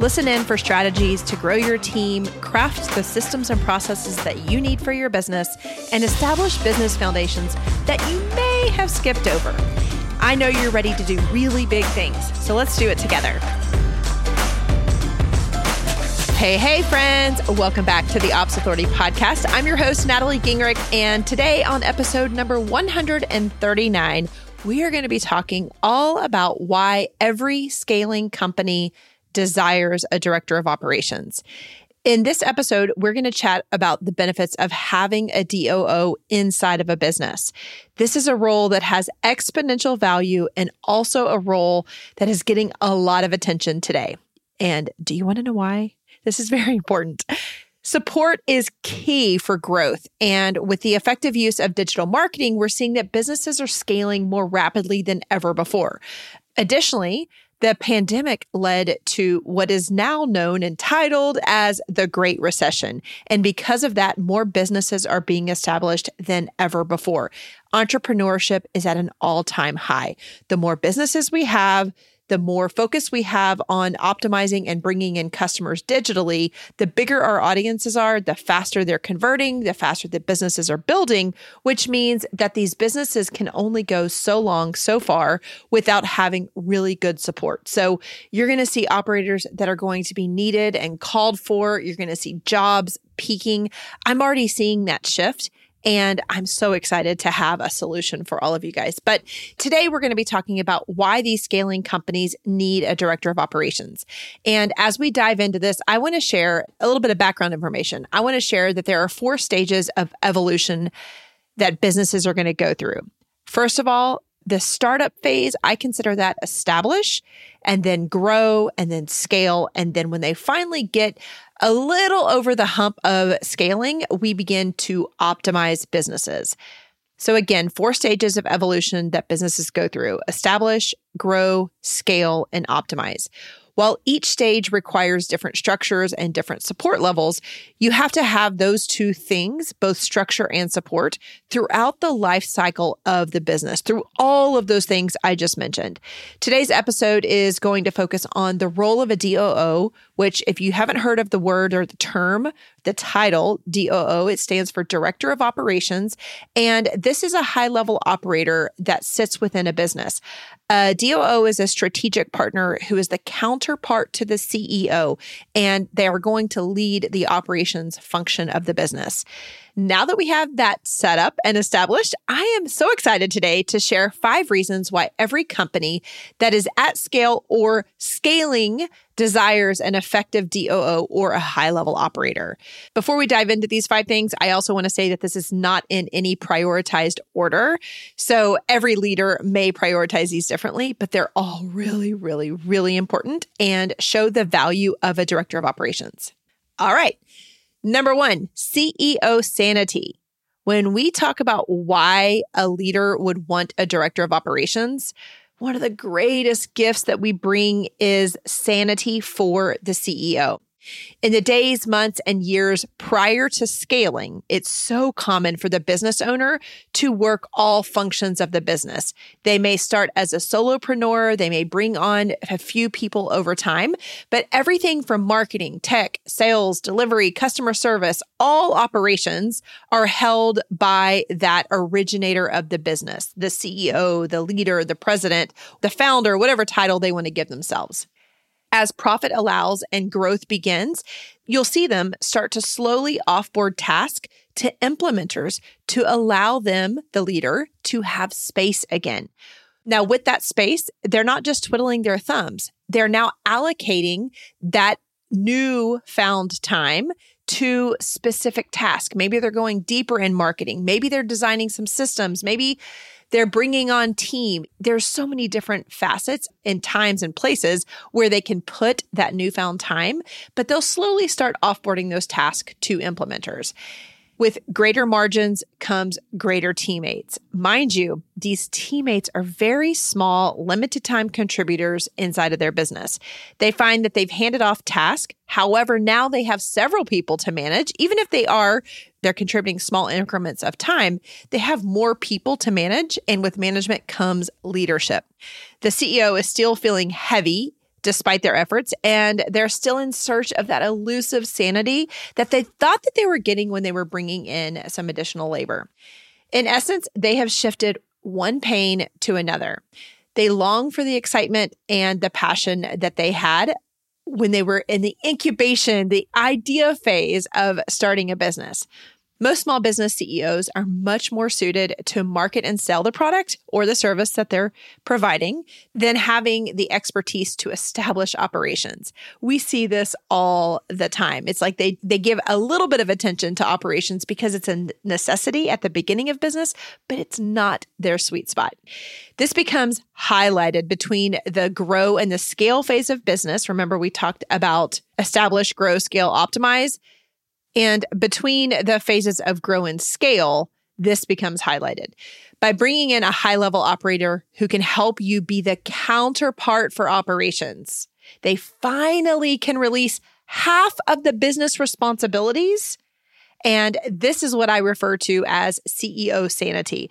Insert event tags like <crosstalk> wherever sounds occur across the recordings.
Listen in for strategies to grow your team, craft the systems and processes that you need for your business, and establish business foundations that you may have skipped over. I know you're ready to do really big things, so let's do it together. Hey, hey, friends. Welcome back to the Ops Authority podcast. I'm your host, Natalie Gingrich, and today on episode number 139, we are going to be talking all about why every scaling company desires a director of operations. In this episode, we're going to chat about the benefits of having a DOO inside of a business. This is a role that has exponential value and also a role that is getting a lot of attention today. And do you want to know why? This is very important. Support is key for growth. And with the effective use of digital marketing, we're seeing that businesses are scaling more rapidly than ever before. Additionally, the pandemic led to what is now known and titled as the Great Recession. And because of that, more businesses are being established than ever before. Entrepreneurship is at an all time high. The more businesses we have, the more focus we have on optimizing and bringing in customers digitally, the bigger our audiences are, the faster they're converting, the faster the businesses are building, which means that these businesses can only go so long, so far without having really good support. So you're going to see operators that are going to be needed and called for. You're going to see jobs peaking. I'm already seeing that shift. And I'm so excited to have a solution for all of you guys. But today we're going to be talking about why these scaling companies need a director of operations. And as we dive into this, I want to share a little bit of background information. I want to share that there are four stages of evolution that businesses are going to go through. First of all, the startup phase, I consider that establish and then grow and then scale. And then when they finally get a little over the hump of scaling, we begin to optimize businesses. So, again, four stages of evolution that businesses go through establish, grow, scale, and optimize. While each stage requires different structures and different support levels, you have to have those two things, both structure and support, throughout the life cycle of the business, through all of those things I just mentioned. Today's episode is going to focus on the role of a DOO, which, if you haven't heard of the word or the term, the title DOO, it stands for Director of Operations. And this is a high level operator that sits within a business. Uh, a DOO is a strategic partner who is the counterpart to the CEO, and they are going to lead the operations function of the business. Now that we have that set up and established, I am so excited today to share five reasons why every company that is at scale or scaling desires an effective DOO or a high level operator. Before we dive into these five things, I also want to say that this is not in any prioritized order. So every leader may prioritize these differently, but they're all really, really, really important and show the value of a director of operations. All right. Number one, CEO sanity. When we talk about why a leader would want a director of operations, one of the greatest gifts that we bring is sanity for the CEO. In the days, months, and years prior to scaling, it's so common for the business owner to work all functions of the business. They may start as a solopreneur, they may bring on a few people over time, but everything from marketing, tech, sales, delivery, customer service, all operations are held by that originator of the business, the CEO, the leader, the president, the founder, whatever title they want to give themselves as profit allows and growth begins, you'll see them start to slowly offboard task to implementers to allow them, the leader, to have space again. Now, with that space, they're not just twiddling their thumbs, they're now allocating that new found time to specific task. Maybe they're going deeper in marketing. Maybe they're designing some systems. Maybe they're bringing on team. There's so many different facets and times and places where they can put that newfound time, but they'll slowly start offboarding those tasks to implementers. With greater margins comes greater teammates. Mind you, these teammates are very small, limited time contributors inside of their business. They find that they've handed off tasks. However, now they have several people to manage. Even if they are, they're contributing small increments of time, they have more people to manage. And with management comes leadership. The CEO is still feeling heavy despite their efforts and they're still in search of that elusive sanity that they thought that they were getting when they were bringing in some additional labor. In essence, they have shifted one pain to another. They long for the excitement and the passion that they had when they were in the incubation, the idea phase of starting a business. Most small business CEOs are much more suited to market and sell the product or the service that they're providing than having the expertise to establish operations. We see this all the time. It's like they they give a little bit of attention to operations because it's a necessity at the beginning of business, but it's not their sweet spot. This becomes highlighted between the grow and the scale phase of business. Remember we talked about establish, grow, scale, optimize and between the phases of grow and scale, this becomes highlighted. By bringing in a high level operator who can help you be the counterpart for operations, they finally can release half of the business responsibilities. And this is what I refer to as CEO sanity.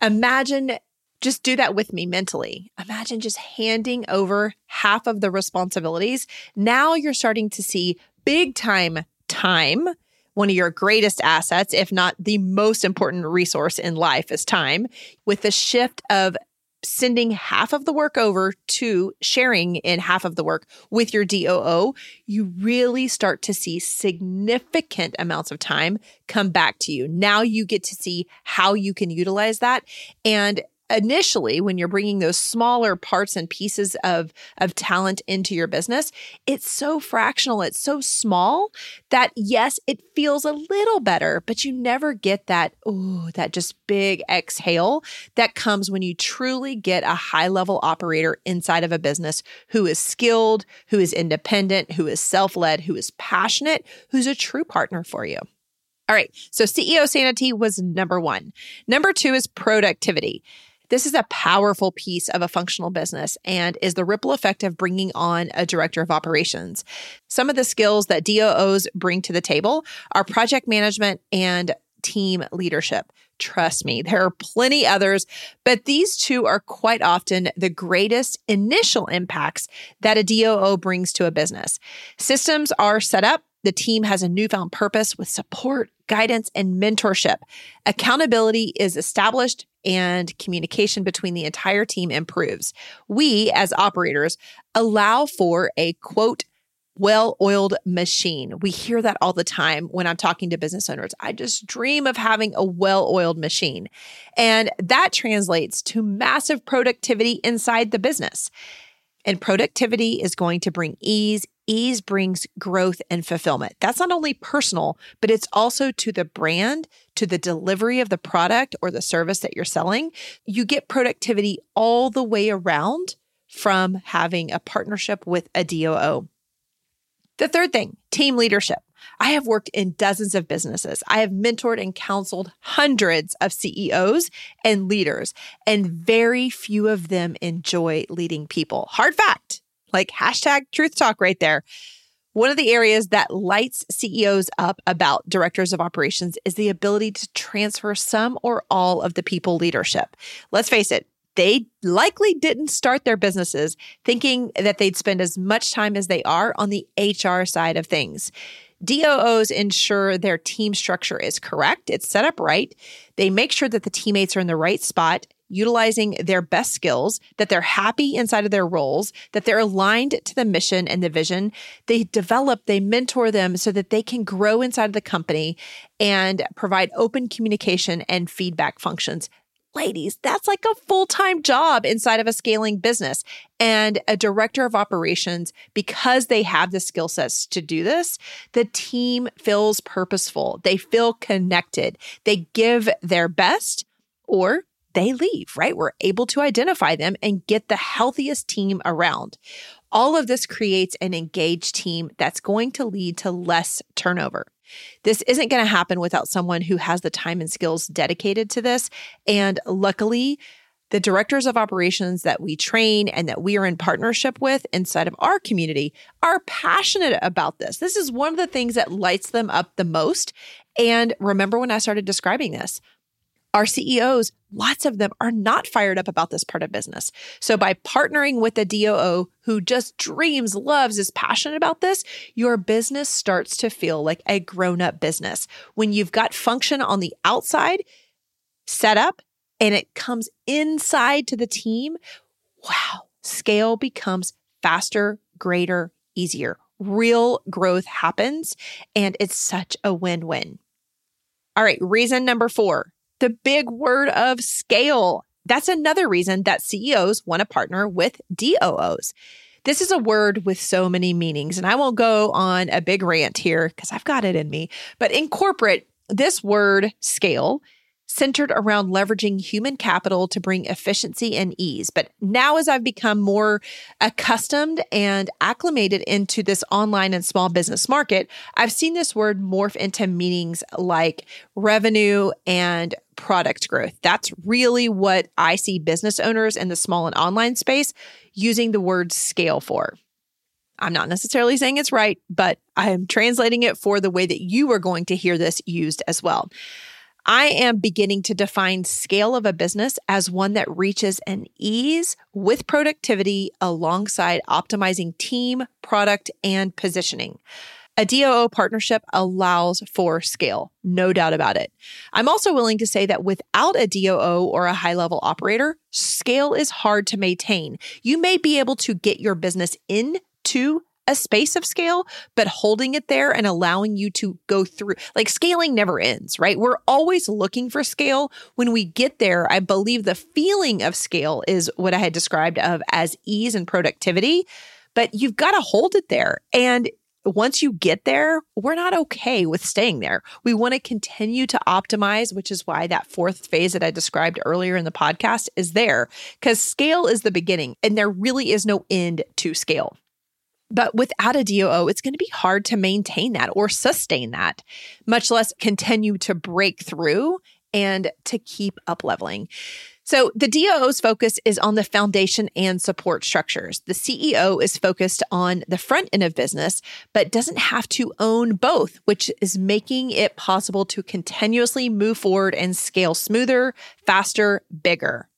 Imagine, just do that with me mentally. Imagine just handing over half of the responsibilities. Now you're starting to see big time time one of your greatest assets, if not the most important resource in life, is time. With the shift of sending half of the work over to sharing in half of the work with your DOO, you really start to see significant amounts of time come back to you. Now you get to see how you can utilize that. And initially when you're bringing those smaller parts and pieces of of talent into your business it's so fractional it's so small that yes it feels a little better but you never get that oh that just big exhale that comes when you truly get a high level operator inside of a business who is skilled who is independent who is self-led who is passionate who's a true partner for you all right. So CEO sanity was number one. Number two is productivity. This is a powerful piece of a functional business and is the ripple effect of bringing on a director of operations. Some of the skills that DOOs bring to the table are project management and team leadership. Trust me, there are plenty others, but these two are quite often the greatest initial impacts that a DOO brings to a business. Systems are set up the team has a newfound purpose with support, guidance, and mentorship. Accountability is established and communication between the entire team improves. We, as operators, allow for a quote, well oiled machine. We hear that all the time when I'm talking to business owners. I just dream of having a well oiled machine. And that translates to massive productivity inside the business. And productivity is going to bring ease. Ease brings growth and fulfillment. That's not only personal, but it's also to the brand, to the delivery of the product or the service that you're selling. You get productivity all the way around from having a partnership with a DOO. The third thing, team leadership. I have worked in dozens of businesses. I have mentored and counseled hundreds of CEOs and leaders, and very few of them enjoy leading people. Hard fact, like hashtag truth talk right there. One of the areas that lights CEOs up about directors of operations is the ability to transfer some or all of the people leadership. Let's face it, they likely didn't start their businesses thinking that they'd spend as much time as they are on the HR side of things. DOOs ensure their team structure is correct, it's set up right. They make sure that the teammates are in the right spot, utilizing their best skills, that they're happy inside of their roles, that they're aligned to the mission and the vision. They develop, they mentor them so that they can grow inside of the company and provide open communication and feedback functions ladies, that's like a full time job inside of a scaling business. And a director of operations, because they have the skill sets to do this, the team feels purposeful. They feel connected. They give their best or they leave, right? We're able to identify them and get the healthiest team around. All of this creates an engaged team that's going to lead to less turnover. This isn't going to happen without someone who has the time and skills dedicated to this. And luckily, the directors of operations that we train and that we are in partnership with inside of our community are passionate about this. This is one of the things that lights them up the most. And remember when I started describing this, our CEOs, lots of them are not fired up about this part of business. So by partnering with a DOO who just dreams, loves, is passionate about this, your business starts to feel like a grown up business. When you've got function on the outside set up and it comes inside to the team, wow, scale becomes faster, greater, easier. Real growth happens and it's such a win win. All right, reason number four the big word of scale. That's another reason that CEOs want to partner with DOOs. This is a word with so many meanings, and I won't go on a big rant here because I've got it in me. But in corporate, this word scale centered around leveraging human capital to bring efficiency and ease. But now, as I've become more accustomed and acclimated into this online and small business market, I've seen this word morph into meanings like revenue and product growth. That's really what I see business owners in the small and online space using the word scale for. I'm not necessarily saying it's right, but I am translating it for the way that you are going to hear this used as well. I am beginning to define scale of a business as one that reaches an ease with productivity alongside optimizing team, product, and positioning. A DOO partnership allows for scale, no doubt about it. I'm also willing to say that without a DOO or a high level operator, scale is hard to maintain. You may be able to get your business into a space of scale, but holding it there and allowing you to go through like scaling never ends, right? We're always looking for scale. When we get there, I believe the feeling of scale is what I had described of as ease and productivity, but you've got to hold it there. And once you get there, we're not okay with staying there. We want to continue to optimize, which is why that fourth phase that I described earlier in the podcast is there because scale is the beginning and there really is no end to scale. But without a DOO, it's going to be hard to maintain that or sustain that, much less continue to break through and to keep up leveling. So the DOO's focus is on the foundation and support structures. The CEO is focused on the front end of business, but doesn't have to own both, which is making it possible to continuously move forward and scale smoother, faster, bigger.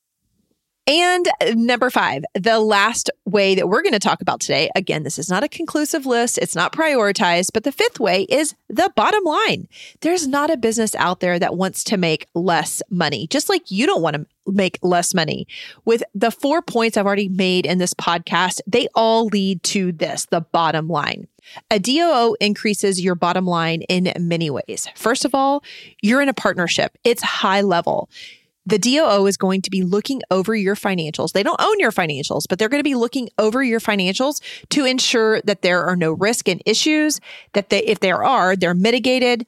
And number five, the last way that we're going to talk about today. Again, this is not a conclusive list. It's not prioritized, but the fifth way is the bottom line. There's not a business out there that wants to make less money, just like you don't want to make less money. With the four points I've already made in this podcast, they all lead to this, the bottom line. A DOO increases your bottom line in many ways. First of all, you're in a partnership. It's high level the DOO is going to be looking over your financials. They don't own your financials, but they're going to be looking over your financials to ensure that there are no risk and issues, that they, if there are, they're mitigated.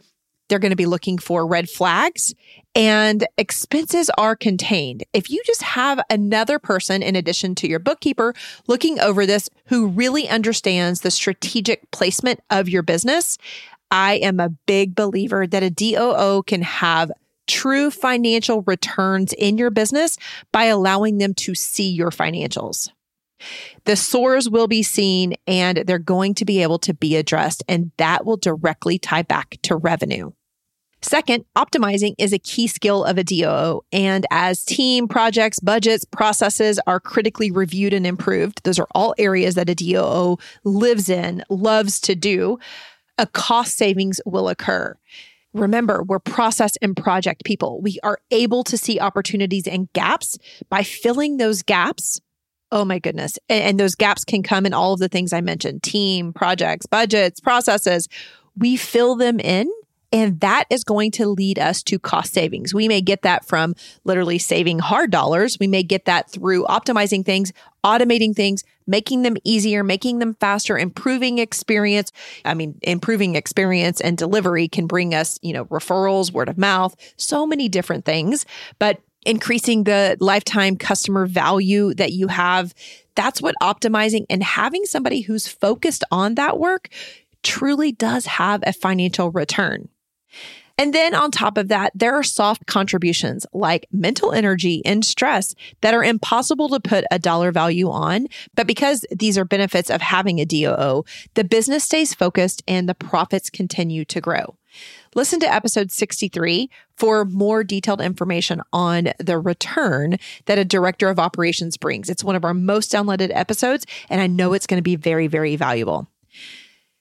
They're going to be looking for red flags and expenses are contained. If you just have another person in addition to your bookkeeper looking over this who really understands the strategic placement of your business, I am a big believer that a DOO can have true financial returns in your business by allowing them to see your financials. The sores will be seen and they're going to be able to be addressed, and that will directly tie back to revenue. Second, optimizing is a key skill of a DOO. And as team projects, budgets, processes are critically reviewed and improved, those are all areas that a DOO lives in, loves to do, a cost savings will occur. Remember, we're process and project people. We are able to see opportunities and gaps by filling those gaps. Oh my goodness. And, and, those gaps can come in all of the things I mentioned team, projects, budgets, processes. We fill them in and that is going to lead us to cost savings. We may get that from literally saving hard dollars. We may get that through optimizing things, automating things, making them easier, making them faster, improving experience. I mean, improving experience and delivery can bring us, you know, referrals, word of mouth, so many different things. But increasing the lifetime customer value that you have, that's what optimizing and having somebody who's focused on that work truly does have a financial return. And then on top of that, there are soft contributions like mental energy and stress that are impossible to put a dollar value on. But because these are benefits of having a DOO, the business stays focused and the profits continue to grow. Listen to episode 63 for more detailed information on the return that a director of operations brings. It's one of our most downloaded episodes, and I know it's going to be very, very valuable.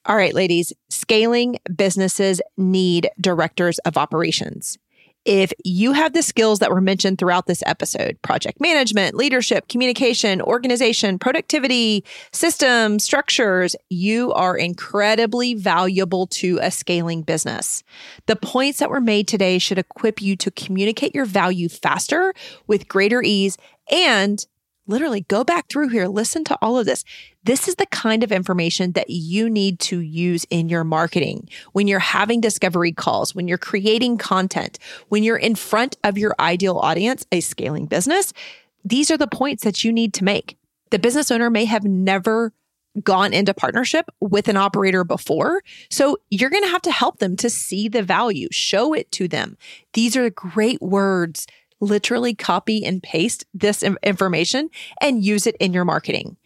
All right, ladies, scaling businesses need directors of operations. If you have the skills that were mentioned throughout this episode project management, leadership, communication, organization, productivity, systems, structures you are incredibly valuable to a scaling business. The points that were made today should equip you to communicate your value faster with greater ease and literally go back through here, listen to all of this. This is the kind of information that you need to use in your marketing when you're having discovery calls, when you're creating content, when you're in front of your ideal audience, a scaling business. These are the points that you need to make. The business owner may have never gone into partnership with an operator before. So you're going to have to help them to see the value, show it to them. These are great words literally copy and paste this information and use it in your marketing.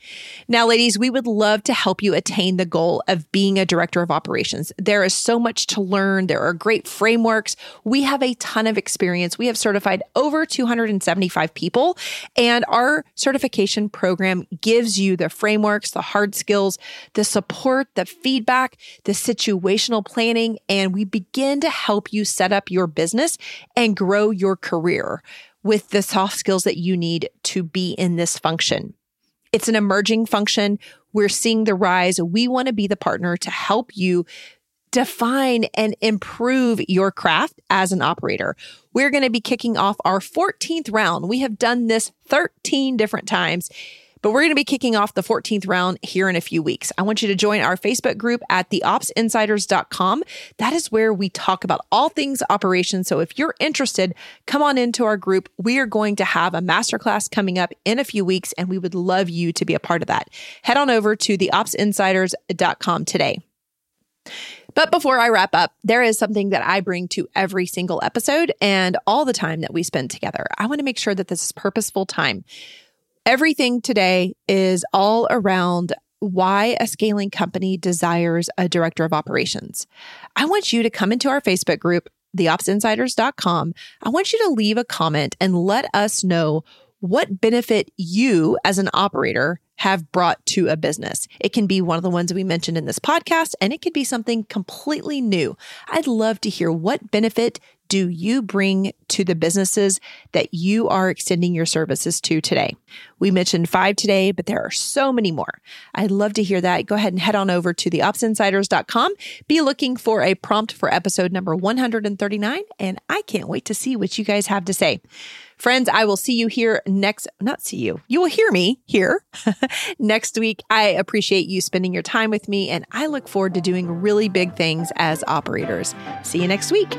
Now, ladies, we would love to help you attain the goal of being a director of operations. There is so much to learn. There are great frameworks. We have a ton of experience. We have certified over 275 people, and our certification program gives you the frameworks, the hard skills, the support, the feedback, the situational planning, and we begin to help you set up your business and grow your career with the soft skills that you need to be in this function. It's an emerging function. We're seeing the rise. We want to be the partner to help you define and improve your craft as an operator. We're going to be kicking off our 14th round. We have done this 13 different times but we're going to be kicking off the 14th round here in a few weeks. I want you to join our Facebook group at theopsinsiders.com. That is where we talk about all things operations. So if you're interested, come on into our group. We are going to have a masterclass coming up in a few weeks, and we would love you to be a part of that. Head on over to theopsinsiders.com today. But before I wrap up, there is something that I bring to every single episode and all the time that we spend together. I want to make sure that this is purposeful time. Everything today is all around why a scaling company desires a director of operations. I want you to come into our Facebook group, theopsinsiders.com. I want you to leave a comment and let us know what benefit you as an operator have brought to a business. It can be one of the ones we mentioned in this podcast, and it could be something completely new. I'd love to hear what benefit do you bring to the businesses that you are extending your services to today? We mentioned five today, but there are so many more. I'd love to hear that. Go ahead and head on over to theopsinsiders.com. Be looking for a prompt for episode number 139, and I can't wait to see what you guys have to say. Friends, I will see you here next, not see you, you will hear me here <laughs> next week. I appreciate you spending your time with me, and I look forward to doing really big things as operators. See you next week.